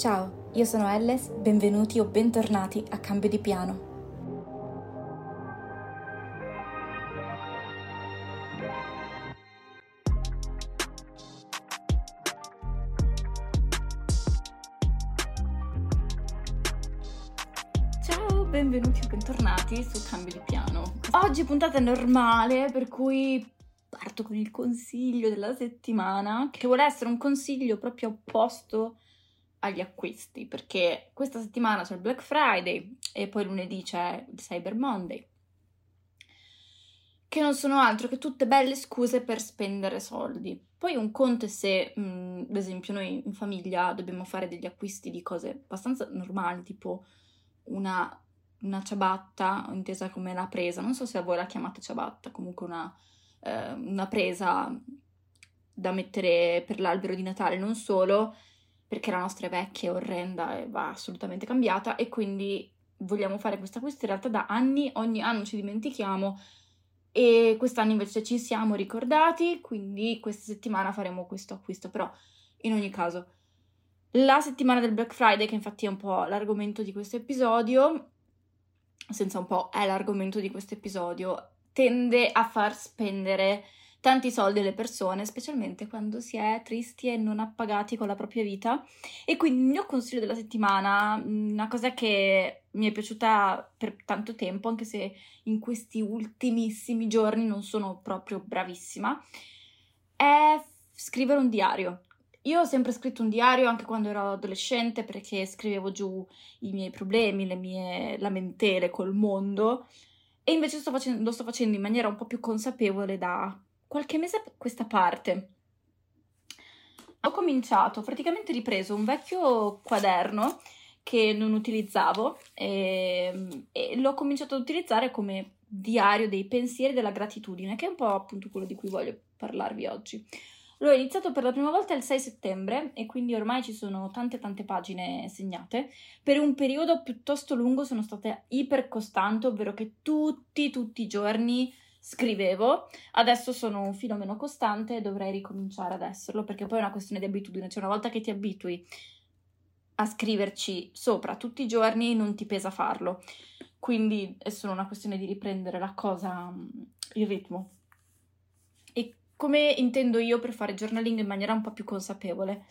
Ciao, io sono Elles, benvenuti o bentornati a Cambio di Piano. Ciao, benvenuti o bentornati su Cambio di Piano. Oggi puntata normale, per cui parto con il consiglio della settimana, che vuole essere un consiglio proprio opposto agli acquisti perché questa settimana c'è il Black Friday e poi lunedì c'è il Cyber Monday che non sono altro che tutte belle scuse per spendere soldi. Poi un conto è se, mh, ad esempio, noi in famiglia dobbiamo fare degli acquisti di cose abbastanza normali, tipo una, una ciabatta, intesa come la presa, non so se a voi la chiamate ciabatta, comunque una, eh, una presa da mettere per l'albero di Natale, non solo, perché la nostra è vecchia, è orrenda e va assolutamente cambiata e quindi vogliamo fare questo acquisto in realtà da anni, ogni anno ci dimentichiamo e quest'anno invece ci siamo ricordati, quindi questa settimana faremo questo acquisto, però in ogni caso la settimana del Black Friday, che infatti è un po' l'argomento di questo episodio, senza un po' è l'argomento di questo episodio, tende a far spendere tanti soldi alle persone, specialmente quando si è tristi e non appagati con la propria vita. E quindi il mio consiglio della settimana, mm, una cosa che mi è piaciuta per tanto tempo, anche se in questi ultimissimi giorni non sono proprio bravissima, è scrivere un diario. Io ho sempre scritto un diario anche quando ero adolescente perché scrivevo giù i miei problemi, le mie lamentele col mondo e invece sto facendo, lo sto facendo in maniera un po' più consapevole da qualche mese a questa parte. Ho cominciato, praticamente ripreso un vecchio quaderno che non utilizzavo e, e l'ho cominciato ad utilizzare come diario dei pensieri della gratitudine, che è un po' appunto quello di cui voglio parlarvi oggi. L'ho iniziato per la prima volta il 6 settembre e quindi ormai ci sono tante tante pagine segnate. Per un periodo piuttosto lungo sono stata iper costante, ovvero che tutti, tutti i giorni scrivevo. Adesso sono un filo meno costante e dovrei ricominciare ad esserlo perché poi è una questione di abitudine. Cioè una volta che ti abitui a scriverci sopra tutti i giorni non ti pesa farlo. Quindi è solo una questione di riprendere la cosa, il ritmo come intendo io per fare journaling in maniera un po' più consapevole,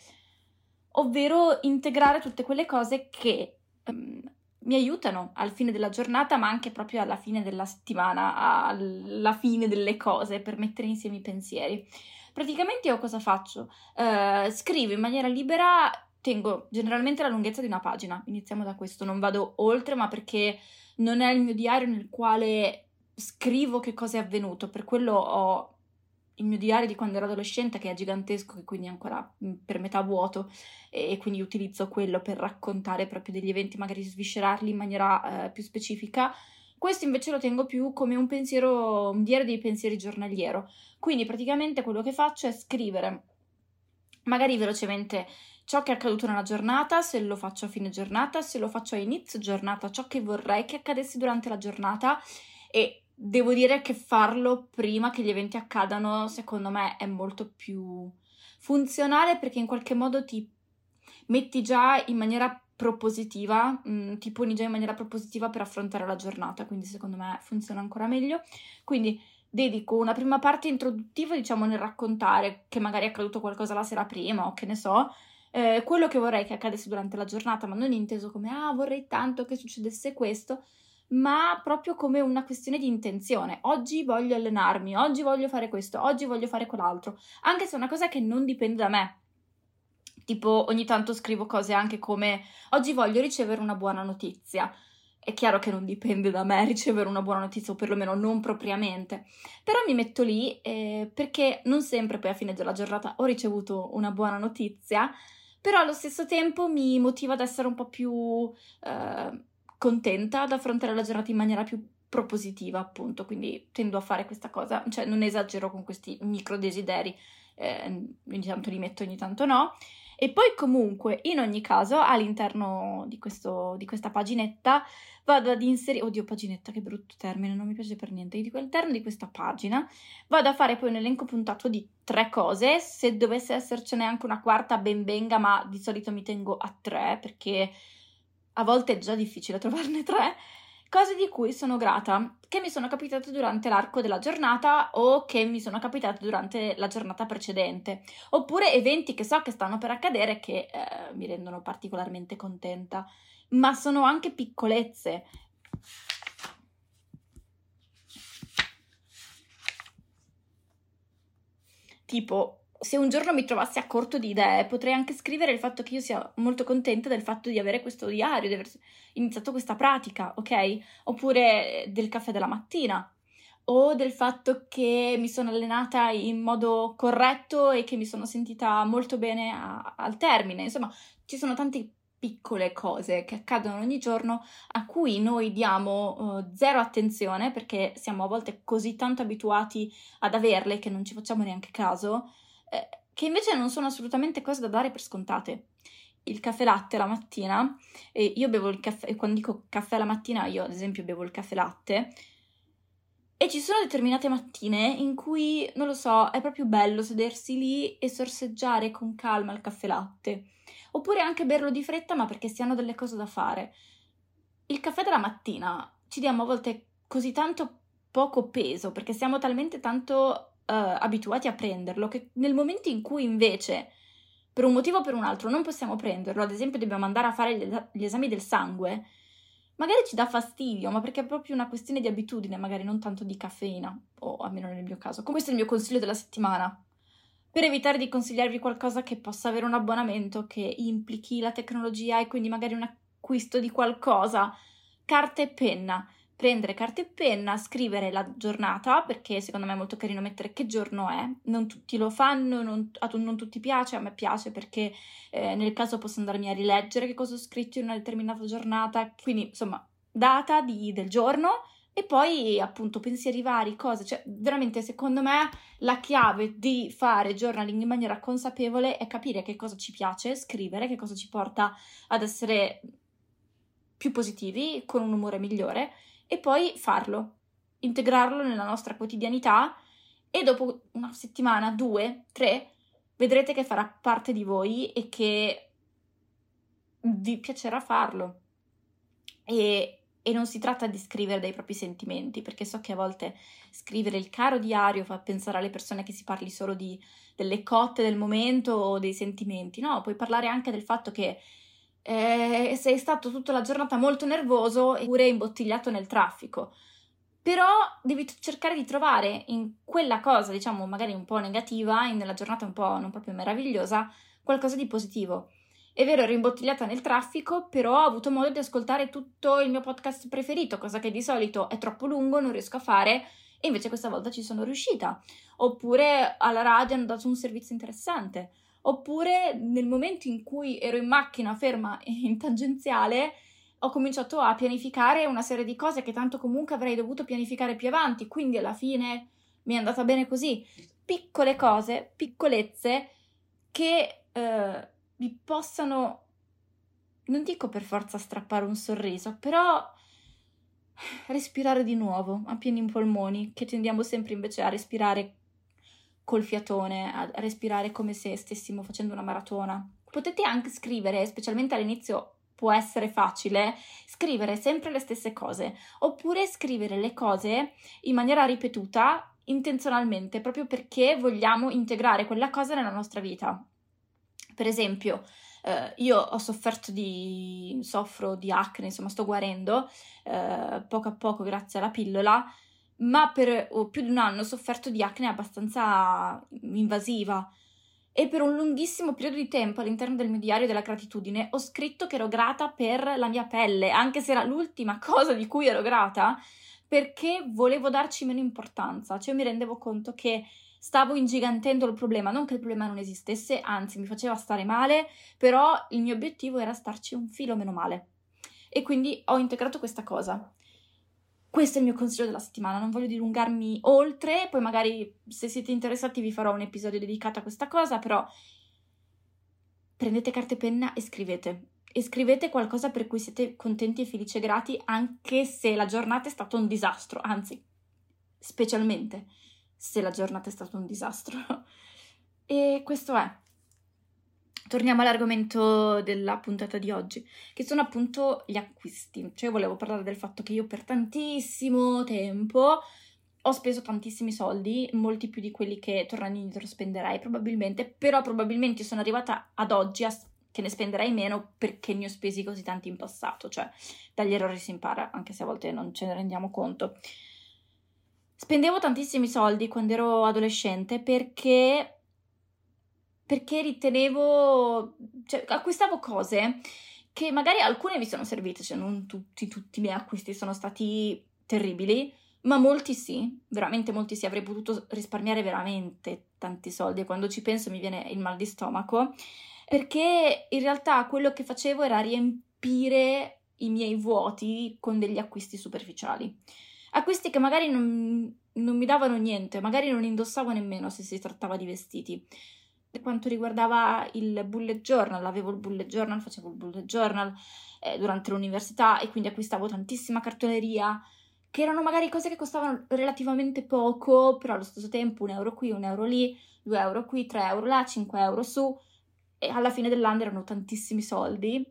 ovvero integrare tutte quelle cose che mi aiutano al fine della giornata, ma anche proprio alla fine della settimana, alla fine delle cose, per mettere insieme i pensieri. Praticamente io cosa faccio? Uh, scrivo in maniera libera tengo generalmente la lunghezza di una pagina, iniziamo da questo, non vado oltre, ma perché non è il mio diario nel quale scrivo che cosa è avvenuto, per quello ho il mio diario di quando ero adolescente che è gigantesco, che quindi ancora per metà vuoto e quindi utilizzo quello per raccontare proprio degli eventi, magari sviscerarli in maniera eh, più specifica. Questo invece lo tengo più come un pensiero, un diario dei pensieri giornaliero. Quindi praticamente quello che faccio è scrivere magari velocemente ciò che è accaduto nella giornata, se lo faccio a fine giornata, se lo faccio a inizio giornata, ciò che vorrei che accadesse durante la giornata e devo dire che farlo prima che gli eventi accadano, secondo me, è molto più funzionale perché in qualche modo ti metti già in maniera propositiva, mh, mm, ti poni già in maniera propositiva per affrontare la giornata, quindi secondo me funziona ancora meglio. Quindi dedico una prima parte introduttiva, diciamo, nel raccontare che magari è accaduto qualcosa la sera prima o che ne so, eh, quello che vorrei che accadesse durante la giornata, ma non inteso come ah, vorrei tanto che succedesse questo, ma proprio come una questione di intenzione. Oggi voglio allenarmi, oggi voglio fare questo, oggi voglio fare quell'altro, anche se è una cosa che non dipende da me. Tipo, ogni tanto scrivo cose anche come oggi voglio ricevere una buona notizia. È chiaro che non dipende da me ricevere una buona notizia, o perlomeno non propriamente. Però mi metto lì eh, perché non sempre poi a fine della giornata ho ricevuto una buona notizia, però allo stesso tempo mi motiva ad essere un po' più eh, contenta ad affrontare la giornata in maniera più propositiva, appunto, quindi tendo a fare questa cosa, cioè non esagero con questi micro desideri, eh, ogni tanto li metto, ogni tanto no. E poi comunque, in ogni caso, all'interno di, questo, di questa paginetta vado ad inserire, oddio paginetta che brutto termine, non mi piace per niente, dico all'interno di questa pagina vado a fare poi un elenco puntato di tre cose, se dovesse essercene anche una quarta ben venga, ma di solito mi tengo a tre perché a volte è già difficile trovarne tre, cose di cui sono grata, che mi sono capitate durante l'arco della giornata o che mi sono capitate durante la giornata precedente, oppure eventi che so che stanno per accadere che eh, mi rendono particolarmente contenta, ma sono anche piccolezze. Tipo, se un giorno mi trovassi a corto di idee, potrei anche scrivere il fatto che io sia molto contenta del fatto di avere questo diario, di aver iniziato questa pratica, ok? Oppure del caffè della mattina, o del fatto che mi sono allenata in modo corretto e che mi sono sentita molto bene a, al termine. Insomma, ci sono tante piccole cose che accadono ogni giorno a cui noi diamo uh, zero attenzione perché siamo a volte così tanto abituati ad averle che non ci facciamo neanche caso eh, che invece non sono assolutamente cose da dare per scontate. Il caffè latte la mattina, e io bevo il caffè, quando dico caffè la mattina, io ad esempio bevo il caffè latte, e ci sono determinate mattine in cui, non lo so, è proprio bello sedersi lì e sorseggiare con calma il caffè latte. Oppure anche berlo di fretta, ma perché si hanno delle cose da fare. Il caffè della mattina ci diamo a volte così tanto poco peso, perché siamo talmente tanto abituati a prenderlo, che nel momento in cui invece per un motivo o per un altro non possiamo prenderlo, ad esempio dobbiamo andare a fare gli, gli esami del sangue, magari ci dà fastidio, ma perché è proprio una questione di abitudine, magari non tanto di caffeina, o almeno nel mio caso. Questo è il mio consiglio della settimana. Per evitare di consigliarvi qualcosa che possa avere un abbonamento che implichi la tecnologia e quindi magari un acquisto di qualcosa, carta e penna prendere carta e penna, scrivere la giornata, perché secondo me è molto carino mettere che giorno è. Non tutti lo fanno, non, a non tutti piace, a me piace perché eh, nel caso posso andarmi a rileggere che cosa ho scritto in una determinata giornata. Quindi, insomma, data di, del giorno e poi appunto pensieri vari, cose, cioè veramente secondo me la chiave di fare journaling in maniera consapevole è capire che cosa ci piace scrivere, che cosa ci porta ad essere più positivi, con un umore migliore e poi farlo, integrarlo nella nostra quotidianità e dopo una settimana, due, tre, vedrete che farà parte di voi e che vi piacerà farlo. E, e non si tratta di scrivere dei propri sentimenti, perché so che a volte scrivere il caro diario fa pensare alle persone che si parli solo di, delle cotte del momento o dei sentimenti. No, puoi parlare anche del fatto che eh, sei stato tutta la giornata molto nervoso eppure imbottigliato nel traffico. Però devi cercare di trovare in quella cosa, diciamo, magari un po' negativa, nella giornata un po' non proprio meravigliosa, qualcosa di positivo. È vero, ero imbottigliata nel traffico, però ho avuto modo di ascoltare tutto il mio podcast preferito, cosa che di solito è troppo lungo, non riesco a fare, e invece questa volta ci sono riuscita. Oppure alla radio hanno dato un servizio interessante. Oppure nel momento in cui ero in macchina ferma in tangenziale, ho cominciato a pianificare una serie di cose che tanto comunque avrei dovuto pianificare più avanti, quindi alla fine mi è andata bene così. Piccole cose, piccolezze che eh, vi possano, non dico per forza strappare un sorriso, però respirare di nuovo a pieni polmoni, che tendiamo sempre invece a respirare col fiatone, a respirare come se stessimo facendo una maratona. Potete anche scrivere, specialmente all'inizio può essere facile, scrivere sempre le stesse cose, oppure scrivere le cose in maniera ripetuta intenzionalmente, proprio perché vogliamo integrare quella cosa nella nostra vita. Per esempio, eh, io ho sofferto di, soffro di acne, insomma sto guarendo eh, poco a poco grazie alla pillola, ma per più di un anno ho sofferto di acne abbastanza invasiva e per un lunghissimo periodo di tempo all'interno del mio diario della gratitudine ho scritto che ero grata per la mia pelle, anche se era l'ultima cosa di cui ero grata, perché volevo darci meno importanza, cioè mi rendevo conto che stavo ingigantendo il problema, non che il problema non esistesse, anzi mi faceva stare male, però il mio obiettivo era starci un filo meno male. E quindi ho integrato questa cosa. Questo è il mio consiglio della settimana, non voglio dilungarmi oltre, poi magari se siete interessati vi farò un episodio dedicato a questa cosa, però prendete carta e penna e scrivete. E scrivete qualcosa per cui siete contenti e felici e grati anche se la giornata è stata un disastro, anzi, specialmente se la giornata è stata un disastro. e questo è. Torniamo all'argomento della puntata di oggi, che sono appunto gli acquisti. Cioè, volevo parlare del fatto che io per tantissimo tempo ho speso tantissimi soldi, molti più di quelli che tornando indietro spenderei probabilmente, però probabilmente sono arrivata ad oggi a che ne spenderei meno perché ne ho spesi così tanti in passato, cioè dagli errori si impara, anche se a volte non ce ne rendiamo conto. Spendevo tantissimi soldi quando ero adolescente perché perché ritenevo, cioè acquistavo cose che magari alcune mi sono servite, cioè non tutti, tutti i miei acquisti sono stati terribili, ma molti sì, veramente molti sì, avrei potuto risparmiare veramente tanti soldi e quando ci penso mi viene il mal di stomaco, perché in realtà quello che facevo era riempire i miei vuoti con degli acquisti superficiali acquisti che magari non, non mi davano niente, magari non indossavo nemmeno se si trattava di vestiti. Per quanto riguardava il bullet journal, avevo il bullet journal, facevo il bullet journal eh, durante l'università e quindi acquistavo tantissima cartoleria, che erano magari cose che costavano relativamente poco, però allo stesso tempo un euro qui, un euro lì, due euro qui, tre euro là, cinque euro su, e alla fine dell'anno erano tantissimi soldi.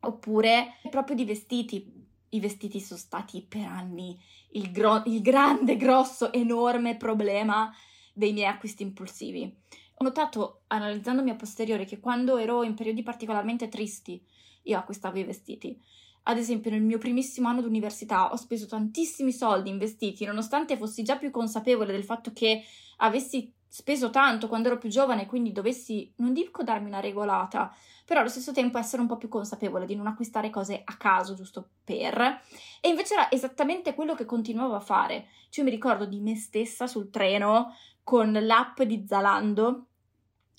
Oppure proprio di vestiti, i vestiti sono stati per anni il, gro- il grande, grosso, enorme problema dei miei acquisti impulsivi. Ho notato, analizzandomi a posteriore, che quando ero in periodi particolarmente tristi, io acquistavo i vestiti. Ad esempio, nel mio primissimo anno d'università ho speso tantissimi soldi in vestiti, nonostante fossi già più consapevole del fatto che avessi speso tanto quando ero più giovane, quindi dovessi, non dico darmi una regolata, però allo stesso tempo essere un po' più consapevole di non acquistare cose a caso giusto per. E invece era esattamente quello che continuavo a fare. Cioè mi ricordo di me stessa sul treno con l'app di Zalando,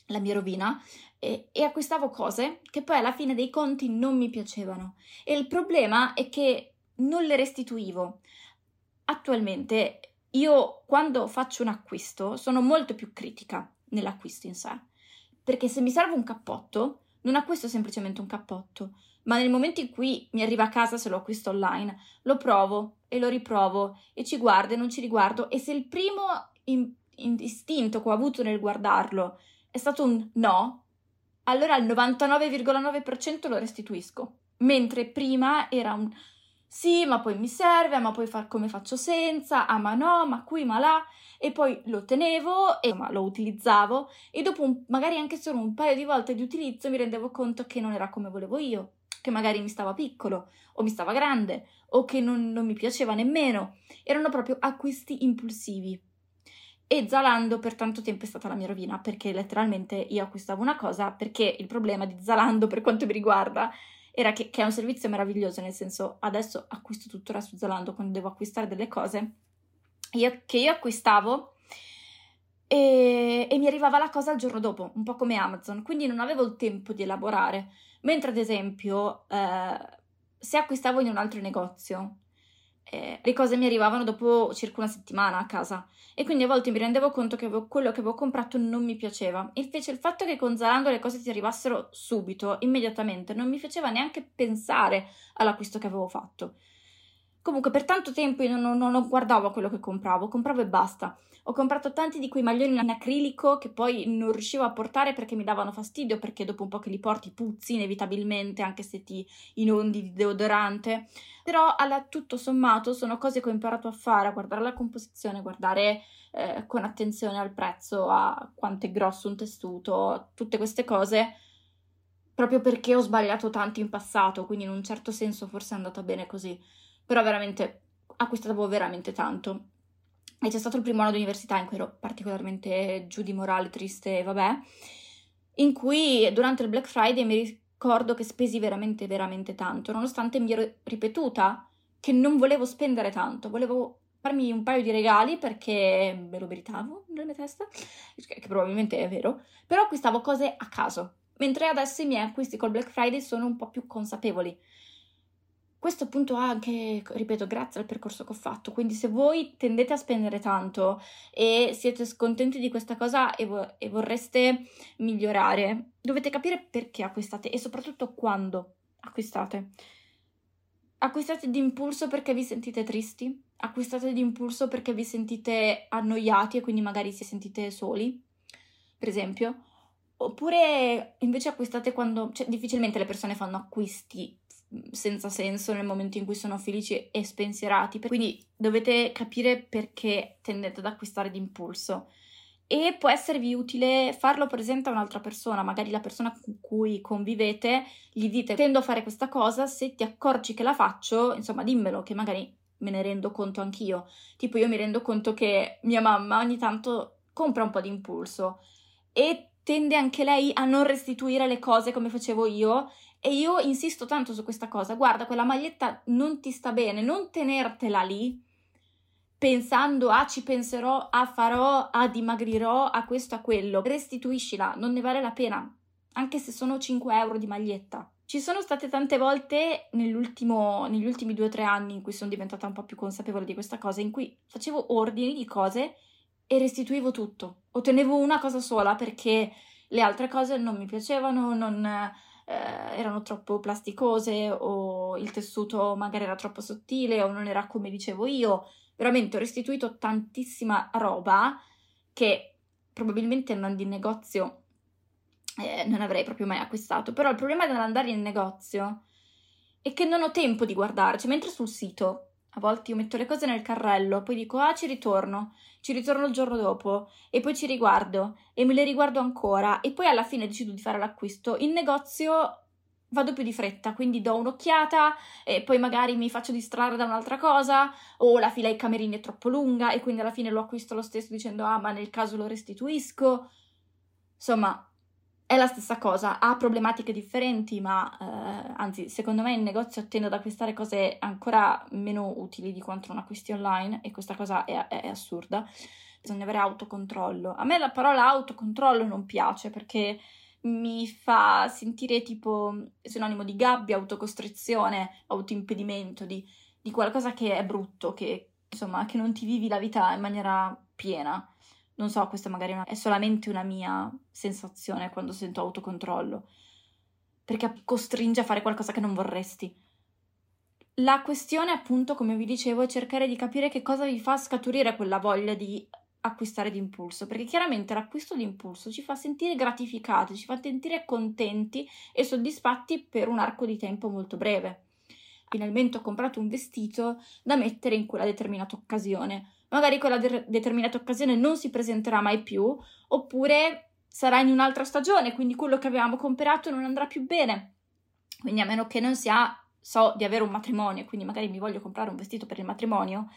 la mia rovina, e, e acquistavo cose che poi alla fine dei conti non mi piacevano. E il problema è che non le restituivo. Attualmente io quando faccio un acquisto sono molto più critica nell'acquisto in sé, perché se mi serve un cappotto, non acquisto semplicemente un cappotto, ma nel momento in cui mi arriva a casa se lo acquisto online, lo provo e lo riprovo e ci guardo e non ci riguardo e se il primo istinto che ho avuto nel guardarlo è stato un no, allora al 99,9% lo restituisco, mentre prima era un sì, ma poi mi serve, ma poi far come faccio senza, ah ma no, ma qui, ma là, e poi lo tenevo e ma lo utilizzavo. E dopo un, magari anche solo un paio di volte di utilizzo mi rendevo conto che non era come volevo io, che magari mi stava piccolo o mi stava grande o che non, non mi piaceva nemmeno, erano proprio acquisti impulsivi. E Zalando per tanto tempo è stata la mia rovina, perché letteralmente io acquistavo una cosa, perché il problema di Zalando per quanto mi riguarda era che, che è un servizio meraviglioso, nel senso adesso acquisto tuttora su Zalando quando devo acquistare delle cose io, che io acquistavo e, e, mi arrivava la cosa il giorno dopo, un po' come Amazon, quindi non avevo il tempo di elaborare. Mentre ad esempio eh, se acquistavo in un altro negozio eh, le cose mi arrivavano dopo circa una settimana a casa e quindi a volte mi rendevo conto che avevo, quello che avevo comprato non mi piaceva. Invece il fatto che con Zalando le cose ti arrivassero subito, immediatamente, non mi faceva neanche pensare all'acquisto che avevo fatto. Comunque per tanto tempo io non, non, non guardavo quello che compravo, compravo e basta. Ho comprato tanti di quei maglioni in acrilico che poi non riuscivo a portare perché mi davano fastidio, perché dopo un po' che li porti puzzi inevitabilmente, anche se ti inondi di deodorante. Però alla tutto sommato sono cose che ho imparato a fare, a guardare la composizione, guardare eh, con attenzione al prezzo, a quanto è grosso un tessuto, tutte queste cose proprio perché ho sbagliato tanto in passato, quindi in un certo senso forse è andata bene così. Però veramente acquistavo veramente tanto. E c'è stato il primo anno di università in cui ero particolarmente giù di morale, triste, vabbè, in cui durante il Black Friday mi ricordo che spesi veramente, veramente tanto, nonostante mi ero ripetuta che non volevo spendere tanto, volevo farmi un paio di regali perché me lo meritavo nella mia testa, che probabilmente è vero, però acquistavo cose a caso, mentre adesso i miei acquisti col Black Friday sono un po' più consapevoli. Questo appunto anche, ripeto, grazie al percorso che ho fatto. Quindi se voi tendete a spendere tanto e siete scontenti di questa cosa e, vo- e vorreste migliorare, dovete capire perché acquistate e soprattutto quando acquistate. Acquistate d'impulso perché vi sentite tristi? Acquistate d'impulso perché vi sentite annoiati e quindi magari si sentite soli, per esempio? Oppure invece acquistate quando... Cioè, difficilmente le persone fanno acquisti senza senso nel momento in cui sono felici e spensierati. Quindi dovete capire perché tendete ad acquistare d'impulso. E può esservi utile farlo presente a un'altra persona, magari la persona con cui convivete, gli dite tendo a fare questa cosa, se ti accorgi che la faccio, insomma dimmelo, che magari me ne rendo conto anch'io. Tipo io mi rendo conto che mia mamma ogni tanto compra un po' di impulso e tende anche lei a non restituire le cose come facevo io e io insisto tanto su questa cosa, guarda, quella maglietta non ti sta bene, non tenertela lì pensando a ci penserò, a farò, a dimagrirò, a questo, a quello. Restituiscila, non ne vale la pena, anche se sono 5 euro di maglietta. Ci sono state tante volte negli ultimi due o tre anni in cui sono diventata un po' più consapevole di questa cosa, in cui facevo ordini di cose e restituivo tutto. Ottenevo una cosa sola perché le altre cose non mi piacevano, non eh, erano troppo plasticose o il tessuto magari era troppo sottile o non era come dicevo io. Veramente ho restituito tantissima roba che probabilmente andando in negozio eh, non avrei proprio mai acquistato. Però il problema dell'andare in negozio è che non ho tempo di guardare, cioè mentre sul sito a volte io metto le cose nel carrello, poi dico ah ci ritorno, ci ritorno il giorno dopo e poi ci riguardo e me le riguardo ancora e poi alla fine decido di fare l'acquisto. In negozio vado più di fretta, quindi do un'occhiata e poi magari mi faccio distrarre da un'altra cosa o la fila ai camerini è troppo lunga e quindi alla fine lo acquisto lo stesso dicendo ah ma nel caso lo restituisco. Insomma, è la stessa cosa, ha problematiche differenti, ma eh, anzi, secondo me in negozio tendo ad acquistare cose ancora meno utili di quanto non acquisti online e questa cosa è, è, è assurda. Bisogna avere autocontrollo. A me la parola autocontrollo non piace perché mi fa sentire tipo sinonimo di gabbia, autocostrizione, autoimpedimento, di, di qualcosa che è brutto, che insomma, che non ti vivi la vita in maniera piena. Non so, questa magari è solamente una mia sensazione quando sento autocontrollo, perché costringe a fare qualcosa che non vorresti. La questione, appunto, come vi dicevo, è cercare di capire che cosa vi fa scaturire quella voglia di acquistare d'impulso, perché chiaramente l'acquisto d'impulso ci fa sentire gratificati, ci fa sentire contenti e soddisfatti per un arco di tempo molto breve. Finalmente ho comprato un vestito da mettere in quella determinata occasione magari quella de- determinata occasione non si presenterà mai più, oppure sarà in un'altra stagione, quindi quello che avevamo comprato non andrà più bene. Quindi a meno che non sia, so di avere un matrimonio, quindi magari mi voglio comprare un vestito per il matrimonio,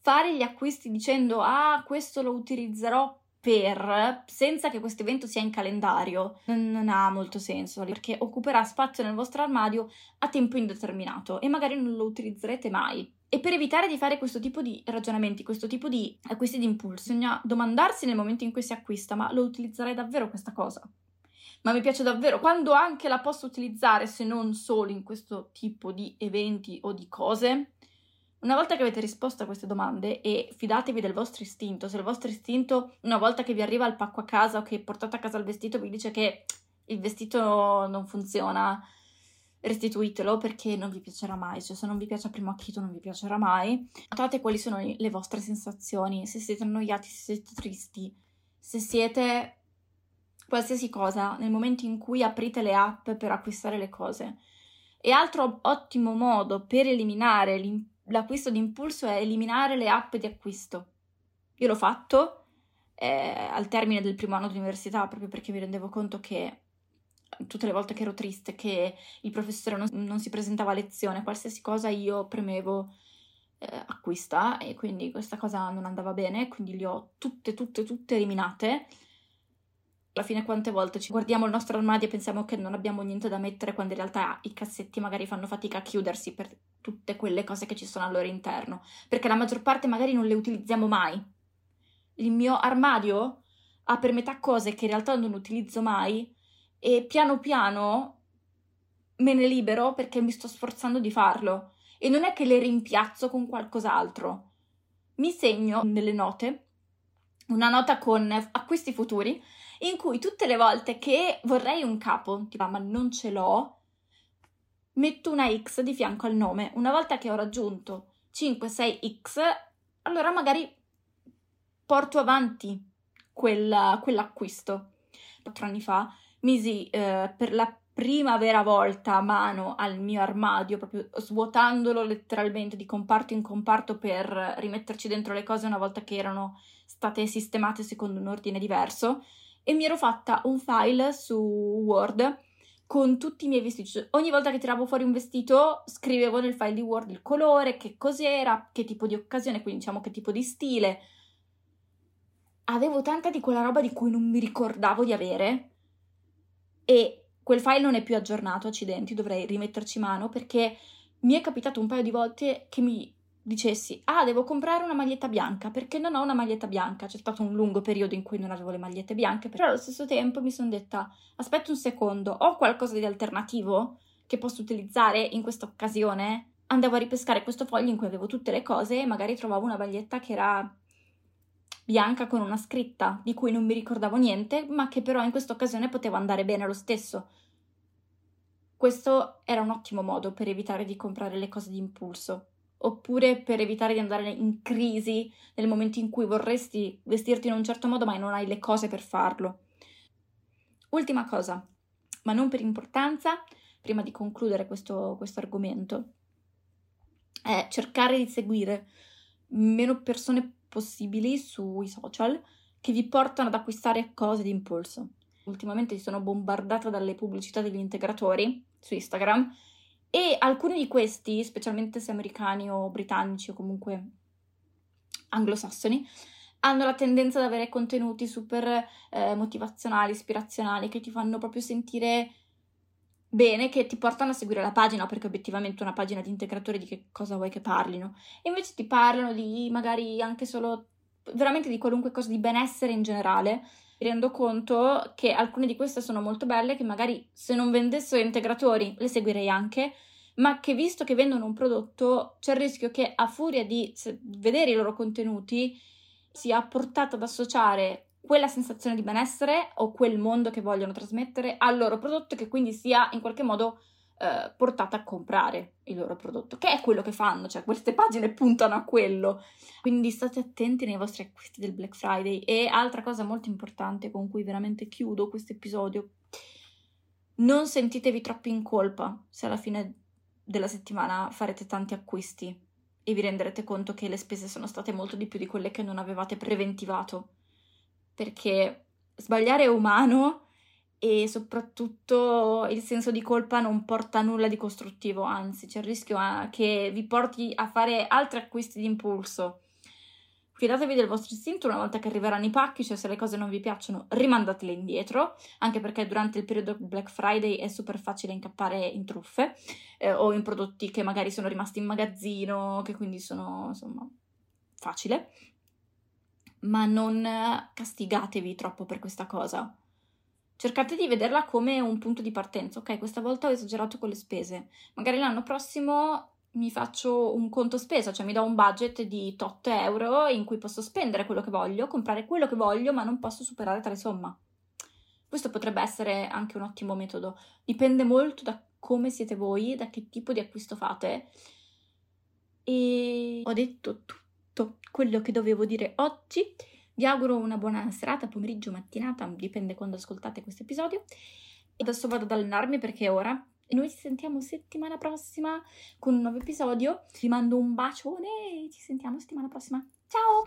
fare gli acquisti dicendo ah questo lo utilizzerò per, senza che questo evento sia in calendario, non ha molto senso perché occuperà spazio nel vostro armadio a tempo indeterminato e magari non lo utilizzerete mai. E per evitare di fare questo tipo di ragionamenti, questo tipo di acquisti di impulso, bisogna domandarsi nel momento in cui si acquista, ma lo utilizzerei davvero questa cosa? Ma mi piace davvero? Quando anche la posso utilizzare se non solo in questo tipo di eventi o di cose? Una volta che avete risposto a queste domande e fidatevi del vostro istinto, se il vostro istinto una volta che vi arriva il pacco a casa o che portate a casa il vestito vi dice che il vestito non funziona, restituitelo perché non vi piacerà mai, cioè se non vi piace a primo acchito non vi piacerà mai. Notate quali sono le vostre sensazioni, se siete annoiati, se siete tristi, se siete qualsiasi cosa nel momento in cui aprite le app per acquistare le cose. E altro ottimo modo per eliminare l'acquisto di impulso è eliminare le app di acquisto. Io l'ho fatto eh, al termine del primo anno di università proprio perché mi rendevo conto che tutte le volte che ero triste, che il professore non, non si presentava a lezione, qualsiasi cosa io premevo eh, acquista e quindi questa cosa non andava bene, quindi le ho tutte, tutte, tutte eliminate. Alla fine quante volte ci guardiamo il nostro armadio e pensiamo che non abbiamo niente da mettere quando in realtà i cassetti magari fanno fatica a chiudersi per tutte quelle cose che ci sono al loro interno, perché la maggior parte magari non le utilizziamo mai. Il mio armadio ha per metà cose che in realtà non utilizzo mai e piano piano me ne libero perché mi sto sforzando di farlo e non è che le rimpiazzo con qualcos'altro. Mi segno nelle note una nota con acquisti futuri in cui tutte le volte che vorrei un capo, tipo ma non ce l'ho, metto una X di fianco al nome. Una volta che ho raggiunto 5-6X, allora magari porto avanti quella, quell'acquisto. Quattro anni fa misi eh, per la prima vera volta mano al mio armadio, proprio svuotandolo letteralmente di comparto in comparto per rimetterci dentro le cose una volta che erano state sistemate secondo un ordine diverso e mi ero fatta un file su Word con tutti i miei vestiti. Cioè, ogni volta che tiravo fuori un vestito scrivevo nel file di Word il colore, che cos'era, che tipo di occasione, quindi diciamo che tipo di stile. Avevo tanta di quella roba di cui non mi ricordavo di avere e quel file non è più aggiornato, accidenti, dovrei rimetterci mano perché mi è capitato un paio di volte che mi dicessi ah devo comprare una maglietta bianca perché non ho una maglietta bianca? C'è stato un lungo periodo in cui non avevo le magliette bianche però allo stesso tempo mi sono detta aspetta un secondo ho qualcosa di alternativo che posso utilizzare in questa occasione? Andavo a ripescare questo foglio in cui avevo tutte le cose e magari trovavo una maglietta che era bianca con una scritta di cui non mi ricordavo niente, ma che però in questa occasione poteva andare bene lo stesso. Questo era un ottimo modo per evitare di comprare le cose di impulso, oppure per evitare di andare in crisi nel momento in cui vorresti vestirti in un certo modo ma non hai le cose per farlo. Ultima cosa, ma non per importanza, prima di concludere questo, questo argomento, è cercare di seguire meno persone possibili sui social che vi portano ad acquistare cose di impulso. Ultimamente sono bombardata dalle pubblicità degli integratori su Instagram e alcuni di questi, specialmente se americani o britannici o comunque anglosassoni, hanno la tendenza ad avere contenuti super eh, motivazionali, ispirazionali, che ti fanno proprio sentire bene che ti portano a seguire la pagina perché obiettivamente una pagina di integratori di che cosa vuoi che parlino. Invece ti parlano di magari anche solo veramente di qualunque cosa di benessere in generale. Mi rendo conto che alcune di queste sono molto belle che magari se non vendessero integratori le seguirei anche ma che visto che vendono un prodotto c'è il rischio che a furia di vedere i loro contenuti sia portata ad associare quella sensazione di benessere o quel mondo che vogliono trasmettere al loro prodotto e che quindi sia in qualche modo eh, portata a comprare il loro prodotto, che è quello che fanno, cioè queste pagine puntano a quello. Quindi state attenti nei vostri acquisti del Black Friday. E altra cosa molto importante con cui veramente chiudo questo episodio, non sentitevi troppo in colpa se alla fine della settimana farete tanti acquisti e vi renderete conto che le spese sono state molto di più di quelle che non avevate preventivato perché sbagliare è umano e soprattutto il senso di colpa non porta a nulla di costruttivo, anzi c'è il rischio eh, che vi porti a fare altri acquisti di impulso fidatevi del vostro istinto una volta che arriveranno i pacchi, cioè se le cose non vi piacciono rimandatele indietro, anche perché durante il periodo Black Friday è super facile incappare in truffe eh, o in prodotti che magari sono rimasti in magazzino, che quindi sono insomma facile. Ma non castigatevi troppo per questa cosa. Cercate di vederla come un punto di partenza. Ok, questa volta ho esagerato con le spese. Magari l'anno prossimo mi faccio un conto spesa, cioè mi do un budget di tot euro in cui posso spendere quello che voglio, comprare quello che voglio, ma non posso superare tale somma. Questo potrebbe essere anche un ottimo metodo. Dipende molto da come siete voi, da che tipo di acquisto fate. E ho detto tutto quello che dovevo dire oggi. Vi auguro una buona serata, pomeriggio, mattinata, dipende quando ascoltate questo episodio. Adesso vado ad allenarmi perché è ora e noi ci sentiamo settimana prossima con un nuovo episodio. Vi mando un bacione e ci sentiamo settimana prossima. Ciao!